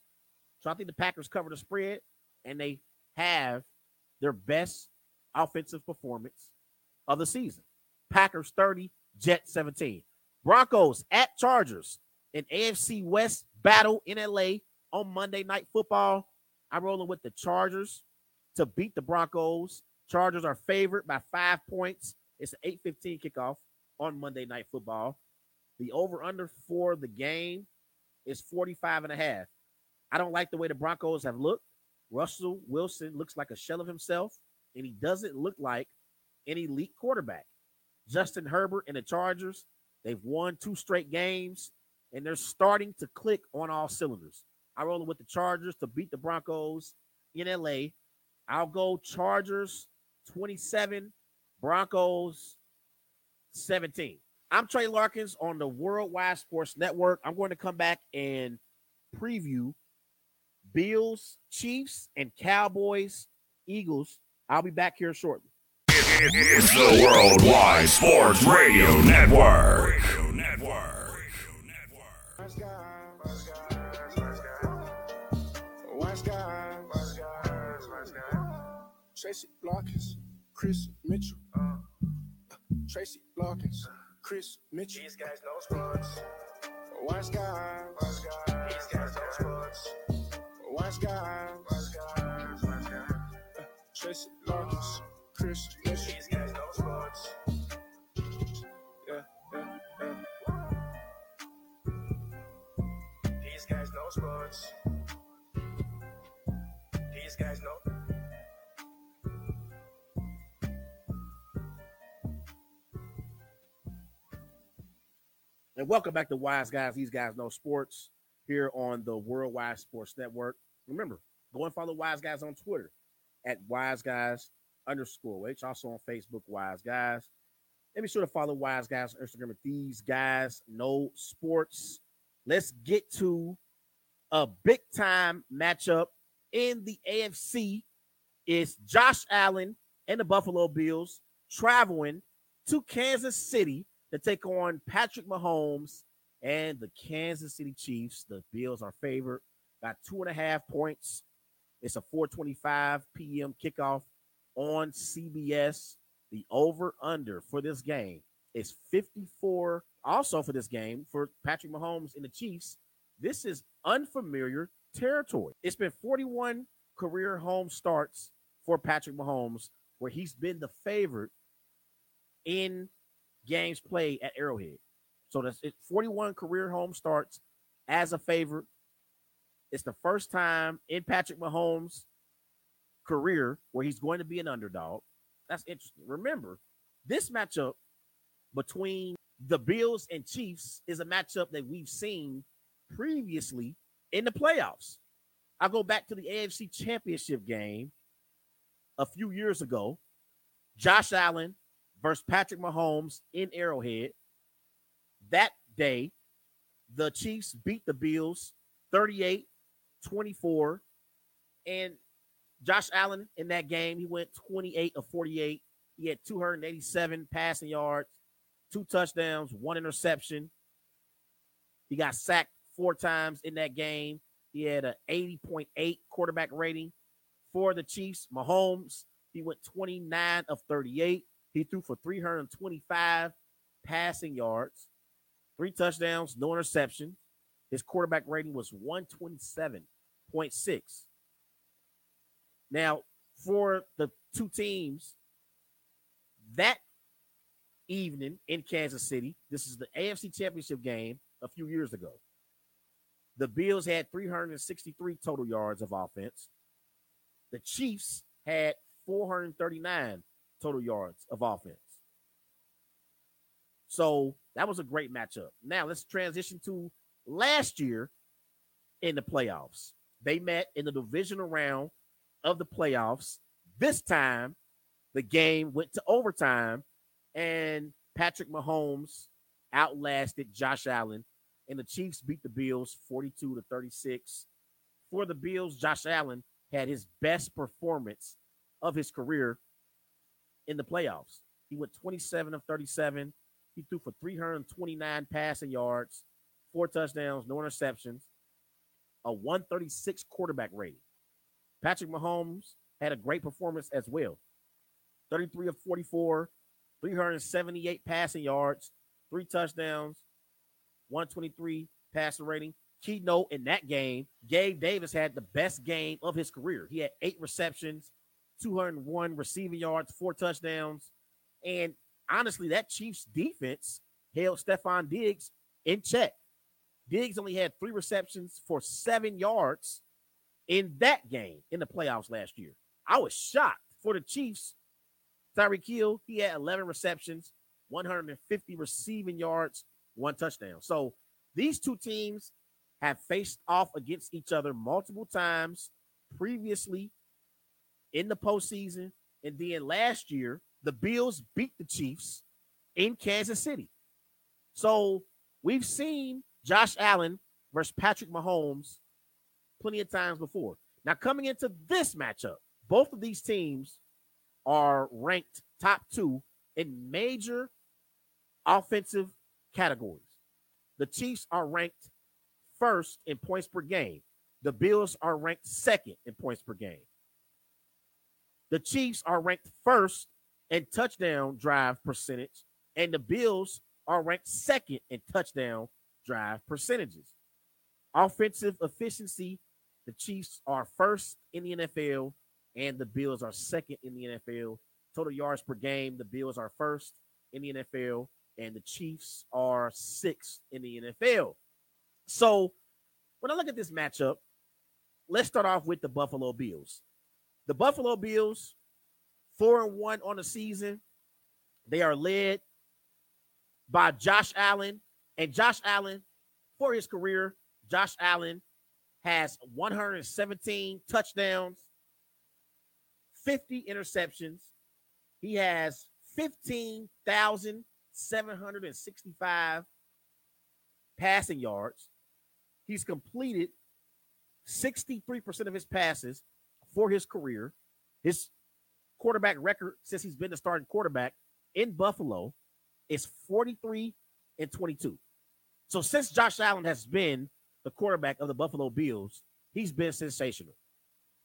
So I think the Packers cover the spread and they have their best offensive performance of the season. Packers 30, Jets 17. Broncos at Chargers in AFC West battle in LA on Monday Night Football. I'm rolling with the Chargers to beat the Broncos. Chargers are favored by five points. It's an 8:15 kickoff on Monday Night Football. The over/under for the game is 45 and a half. I don't like the way the Broncos have looked. Russell Wilson looks like a shell of himself, and he doesn't look like an elite quarterback. Justin Herbert and the Chargers, they've won two straight games, and they're starting to click on all cylinders. I roll with the Chargers to beat the Broncos in LA. I'll go Chargers 27, Broncos 17. I'm Trey Larkins on the Worldwide Sports Network. I'm going to come back and preview Bills, Chiefs, and Cowboys Eagles. I'll be back here shortly. It's the Worldwide Sports Radio Network. Wise guys, wise guys. Tracy Blockins, Chris Mitchell, uh, Tracy Blockins, Chris Mitchell. These guys know sports. Wise guys, wise guys, these guys know sports. Wise guys, wise guys, wise guys. Uh, Tracy Blockins, Chris Mitchell. These guys know sports. Yeah, yeah, yeah. These guys know sports. These guys know. And welcome back to Wise Guys. These guys know sports here on the Worldwide Sports Network. Remember, go and follow Wise Guys on Twitter at Wise Guys underscore H. Also on Facebook, Wise Guys. And be sure to follow Wise Guys on Instagram at These Guys Know Sports. Let's get to a big time matchup in the AFC. It's Josh Allen and the Buffalo Bills traveling to Kansas City to take on Patrick Mahomes and the Kansas City Chiefs. The Bills are favored by two and a half points. It's a 4:25 p.m. kickoff on CBS. The over under for this game is 54. Also for this game for Patrick Mahomes and the Chiefs, this is unfamiliar territory. It's been 41 career home starts for Patrick Mahomes, where he's been the favorite in games played at Arrowhead. So that's it, 41 career home starts as a favorite. It's the first time in Patrick Mahomes' career where he's going to be an underdog. That's interesting. Remember, this matchup between the Bills and Chiefs is a matchup that we've seen previously in the playoffs. I go back to the AFC Championship game a few years ago. Josh Allen versus Patrick Mahomes in Arrowhead. That day, the Chiefs beat the Bills 38 24. And Josh Allen in that game, he went 28 of 48. He had 287 passing yards, two touchdowns, one interception. He got sacked four times in that game. He had an 80.8 quarterback rating for the Chiefs. Mahomes, he went 29 of 38. He threw for 325 passing yards, three touchdowns, no interception. His quarterback rating was 127.6. Now, for the two teams that evening in Kansas City, this is the AFC Championship game a few years ago. The Bills had 363 total yards of offense. The Chiefs had 439 total yards of offense. So that was a great matchup. Now let's transition to last year in the playoffs. They met in the divisional round of the playoffs. This time, the game went to overtime, and Patrick Mahomes outlasted Josh Allen, and the Chiefs beat the Bills 42 to 36. For the Bills, Josh Allen had his best performance of his career in the playoffs. He went 27 of 37. He threw for 329 passing yards, four touchdowns, no interceptions, a 136 quarterback rating. Patrick Mahomes had a great performance as well 33 of 44, 378 passing yards, three touchdowns, 123 passer rating. Keynote in that game, Gabe Davis had the best game of his career. He had eight receptions, 201 receiving yards, four touchdowns. And honestly, that Chiefs defense held Stefon Diggs in check. Diggs only had three receptions for seven yards in that game in the playoffs last year. I was shocked for the Chiefs. Tyreek Hill, he had 11 receptions, 150 receiving yards, one touchdown. So these two teams have faced off against each other multiple times previously in the postseason. And then last year, the Bills beat the Chiefs in Kansas City. So we've seen Josh Allen versus Patrick Mahomes plenty of times before. Now, coming into this matchup, Both of these teams are ranked top two in major offensive categories. The Chiefs are ranked first in points per game. The Bills are ranked second in points per game. The Chiefs are ranked first in touchdown drive percentage, and the Bills are ranked second in touchdown drive percentages. Offensive efficiency, the Chiefs are first in the NFL, and the Bills are second in the NFL. Total yards per game, the Bills are first in the NFL, and the Chiefs are sixth in the NFL. So when I look at this matchup, let's start off with the Buffalo Bills. The Buffalo Bills, four and one on the season. They are led by Josh Allen. And Josh Allen, for his career, Josh Allen has 117 touchdowns, 50 interceptions. He has 15,765 passing yards. He's completed 63% of his passes for his career. His quarterback record since he's been the starting quarterback in Buffalo is 43 and 22. So since Josh Allen has been the quarterback of the Buffalo Bills, he's been sensational.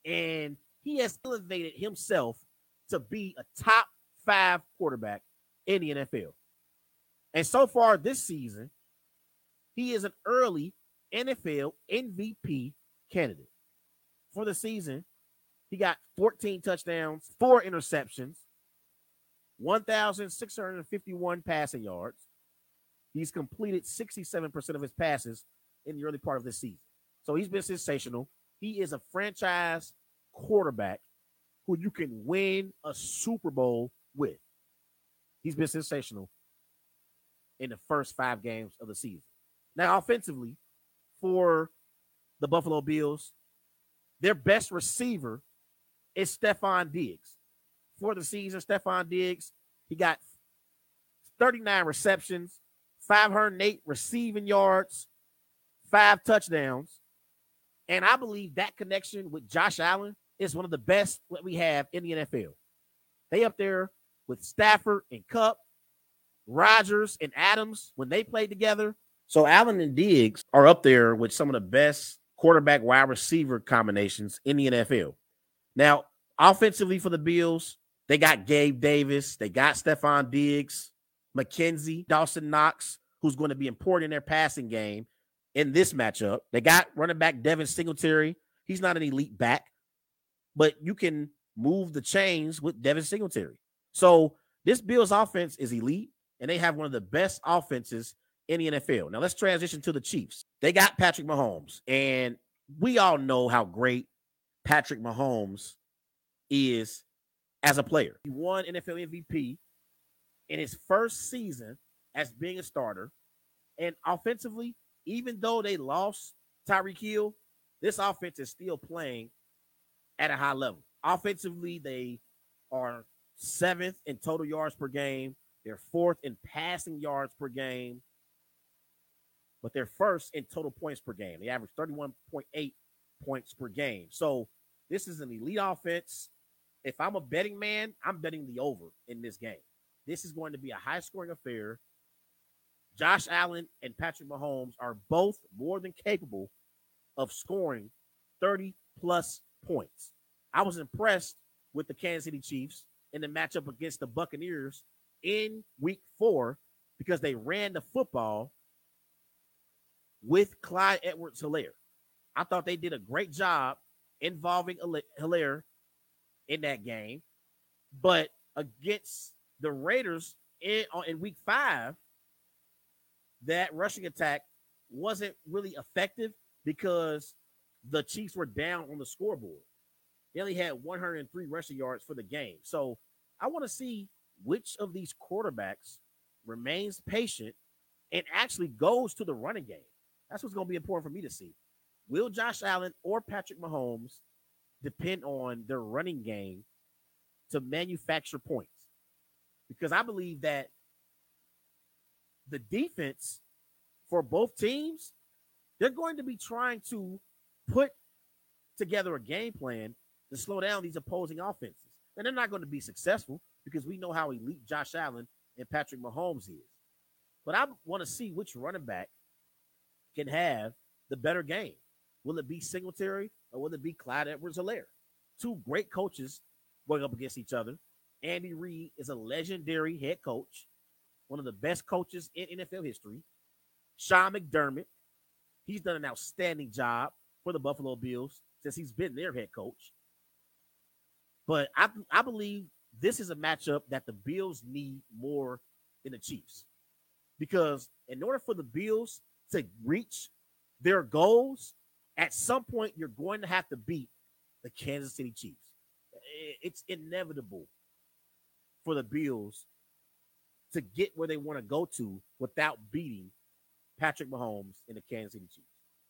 And he has elevated himself to be a top five quarterback in the NFL. And so far this season, he is an early NFL MVP candidate. For the season, he got 14 touchdowns, four interceptions, 1,651 passing yards. He's completed 67% of his passes in the early part of this season. So he's been sensational. He is a franchise quarterback who you can win a Super Bowl with. He's been sensational in the first five games of the season. Now, offensively, for the Buffalo Bills, their best receiver is Stefon Diggs. For the season, Stefon Diggs, he got 39 receptions, 508 receiving yards, five touchdowns. And I believe that connection with Josh Allen is one of the best that we have in the NFL. They up there with Stafford and Kupp, Rodgers and Adams when they played together. So Allen and Diggs are up there with some of the best quarterback wide receiver combinations in the NFL. Now, offensively for the Bills, they got Gabe Davis, they got Stefon Diggs, McKenzie, Dawson Knox, who's going to be important in their passing game in this matchup. They got running back Devin Singletary. He's not an elite back, but you can move the chains with Devin Singletary. So this Bills offense is elite, and they have one of the best offenses in the NFL. Now let's transition to the Chiefs. They got Patrick Mahomes, and we all know how great Patrick Mahomes is as a player. He won NFL MVP in his first season as being a starter. And offensively, even though they lost Tyreek Hill, this offense is still playing at a high level. Offensively, they are seventh in total yards per game. They're fourth in passing yards per game, but they're first in total points per game. They average 31.8 points per game. So this is an elite offense. If I'm a betting man, I'm betting the over in this game. This is going to be a high scoring affair. Josh Allen and Patrick Mahomes are both more than capable of scoring 30 plus points. I was impressed with the Kansas City Chiefs in the matchup against the Buccaneers in week four because they ran the football with Clyde Edwards Helaire. I thought they did a great job involving Helaire in that game. But against the Raiders in, in week five, that rushing attack wasn't really effective because the Chiefs were down on the scoreboard. They only had 103 rushing yards for the game. So I want to see which of these quarterbacks remains patient and actually goes to the running game. That's what's going to be important for me to see. Will Josh Allen or Patrick Mahomes depend on their running game to manufacture points? Because I believe that the defense for both teams, they're going to be trying to put together a game plan to slow down these opposing offenses. And they're not going to be successful because we know how elite Josh Allen and Patrick Mahomes is. But I want to see which running back can have the better game. Will it be Singletary or will it be Clyde Edwards Helaire? Two great coaches going up against each other. Andy Reid is a legendary head coach, one of the best coaches in NFL history. Sean McDermott, he's done an outstanding job for the Buffalo Bills since he's been their head coach. But I, I believe this is a matchup that the Bills need more than the Chiefs. Because in order for the Bills to reach their goals, at some point you're going to have to beat the Kansas City Chiefs. It's inevitable for the Bills to get where they want to go to without beating Patrick Mahomes and the Kansas City Chiefs.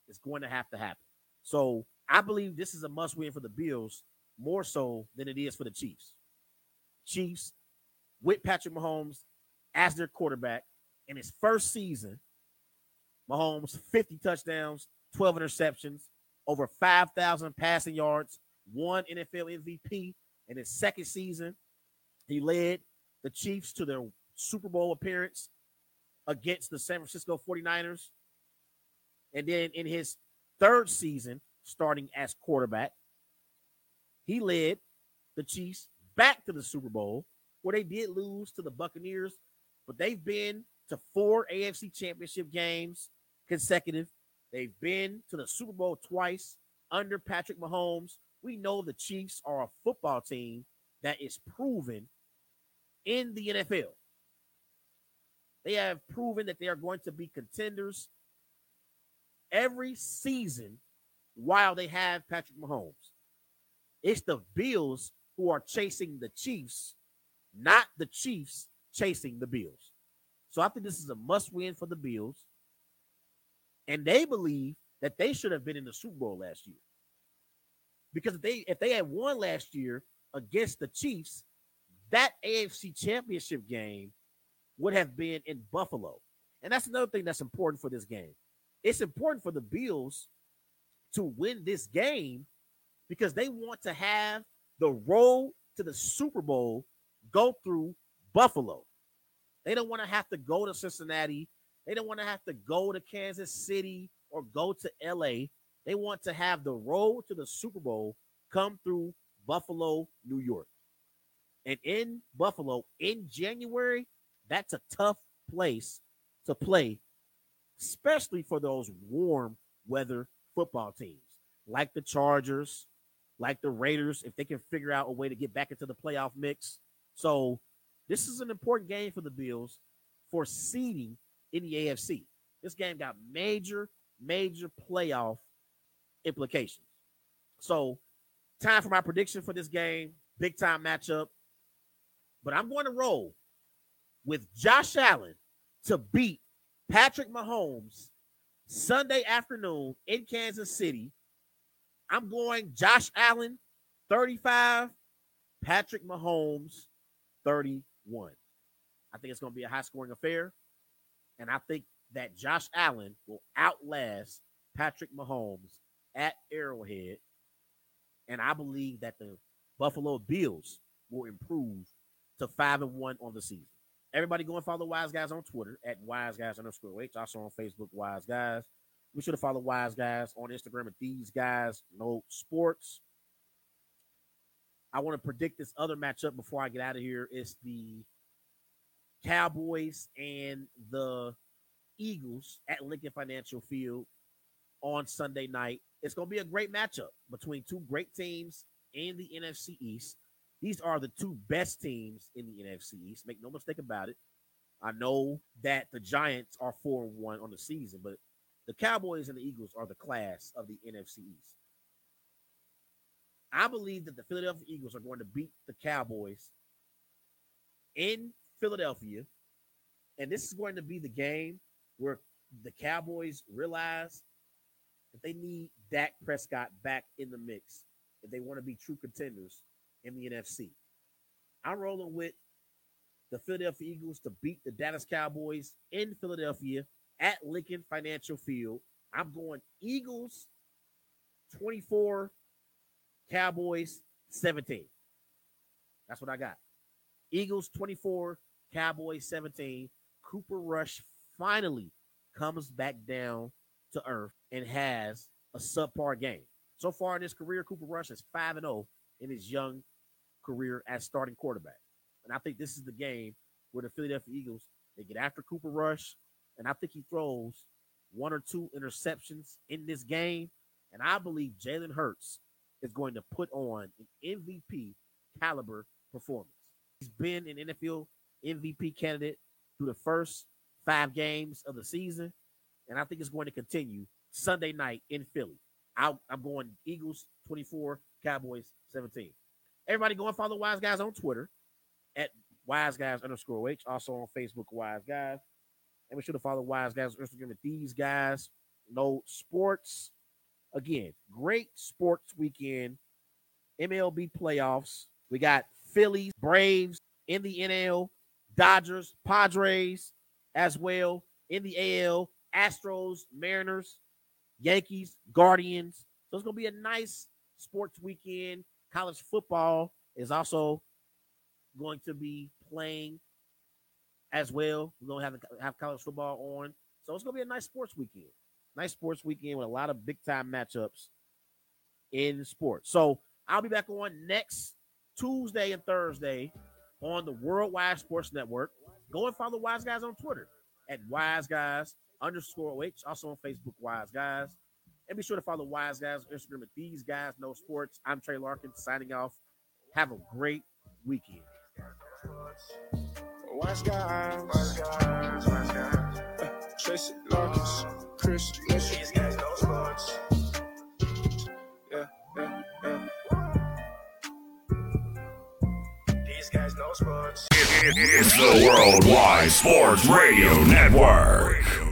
It's going to have to happen. So I believe this is a must win for the Bills more so than it is for the Chiefs. Chiefs with Patrick Mahomes as their quarterback in his first season. Mahomes 50 touchdowns, 12 interceptions, over 5,000 passing yards, one NFL MVP. In his second season, he led the Chiefs to their Super Bowl appearance against the San Francisco 49ers. And then in his third season, starting as quarterback, he led the Chiefs back to the Super Bowl, where they did lose to the Buccaneers, but they've been to four AFC championship games consecutive. They've been to the Super Bowl twice under Patrick Mahomes. We know the Chiefs are a football team that is proven in the NFL. They have proven that they are going to be contenders every season while they have Patrick Mahomes. It's the Bills who are chasing the Chiefs, not the Chiefs chasing the Bills. So I think this is a must win for the Bills. And they believe that they should have been in the Super Bowl last year. Because if they if they had won last year against the Chiefs, that AFC championship game would have been in Buffalo. And that's another thing that's important for this game. It's important for the Bills to win this game because they want to have the road to the Super Bowl go through Buffalo. They don't want to have to go to Cincinnati. They don't want to have to go to Kansas City or go to LA. They want to have the road to the Super Bowl come through Buffalo, New York. And in Buffalo in January, that's a tough place to play, especially for those warm weather football teams like the Chargers, like the Raiders, if they can figure out a way to get back into the playoff mix. So, this is an important game for the Bills for seeding in the AFC. This game got major, major playoff implications. So, time for my prediction for this game. Big time matchup. But I'm going to roll with Josh Allen to beat Patrick Mahomes Sunday afternoon in Kansas City. I'm going Josh Allen 35, Patrick Mahomes 31. I think it's going to be a high scoring affair. And I think that Josh Allen will outlast Patrick Mahomes at Arrowhead. And I believe that the Buffalo Bills will improve to five and one on the season. Everybody go and follow Wise Guys on Twitter at Wise Guys underscore H. Also on Facebook, Wise Guys. Be sure to follow Wise Guys on Instagram at These Guys Know Sports. I want to predict this other matchup before I get out of here. It's the Cowboys and the Eagles at Lincoln Financial Field on Sunday night. It's going to be a great matchup between two great teams in the NFC East. These are the two best teams in the NFC East. Make no mistake about it. I know that the Giants are 4 1 on the season, but the Cowboys and the Eagles are the class of the NFC East. I believe that the Philadelphia Eagles are going to beat the Cowboys in Philadelphia. And this is going to be the game where the Cowboys realize that they need Dak Prescott back in the mix if they want to be true contenders in the NFC. I'm rolling with the Philadelphia Eagles to beat the Dallas Cowboys in Philadelphia at Lincoln Financial Field. I'm going Eagles 24, Cowboys 17. That's what I got. Eagles 24, Cowboys 17. Cooper Rush finally comes back down to earth and has a subpar game. So far in his career, Cooper Rush is 5 and 0 in his young career as starting quarterback. And I think this is the game where the Philadelphia Eagles they get after Cooper Rush, and I think he throws one or two interceptions in this game. And I believe Jalen Hurts is going to put on an MVP caliber performance. He's been an NFL MVP candidate through the first five games of the season, and I think it's going to continue Sunday night in Philly. i am going Eagles 24, Cowboys 17. Everybody go and follow Wise Guys on Twitter at Wise Guys underscore H. Also on Facebook, Wise Guys. And be sure to follow Wise Guys on Instagram at these guys. Know sports. Again, great sports weekend. MLB playoffs. We got Phillies, Braves in the NL, Dodgers, Padres as well in the AL, Astros, Mariners, Yankees, Guardians. So it's going to be a nice sports weekend. College football is also going to be playing as well. We're going to have, have college football on. So it's going to be a nice sports weekend. Nice sports weekend with a lot of big time matchups in sports. So I'll be back on next Tuesday and Thursday on the Worldwide Sports Network. Go and follow Wise Guys on Twitter at Wise Guys underscore H. Also on Facebook, Wise Guys. And be sure to follow Wise Guys on Instagram at These Guys Know Sports. I'm Trey Larkin signing off. Have a great weekend. Wise guys, wise guys, wise guys. Tracy Larkins, Chris Mitchell. These guys know sports. Yeah, yeah, yeah. These guys know sports. It's the Worldwide Sports Radio Network.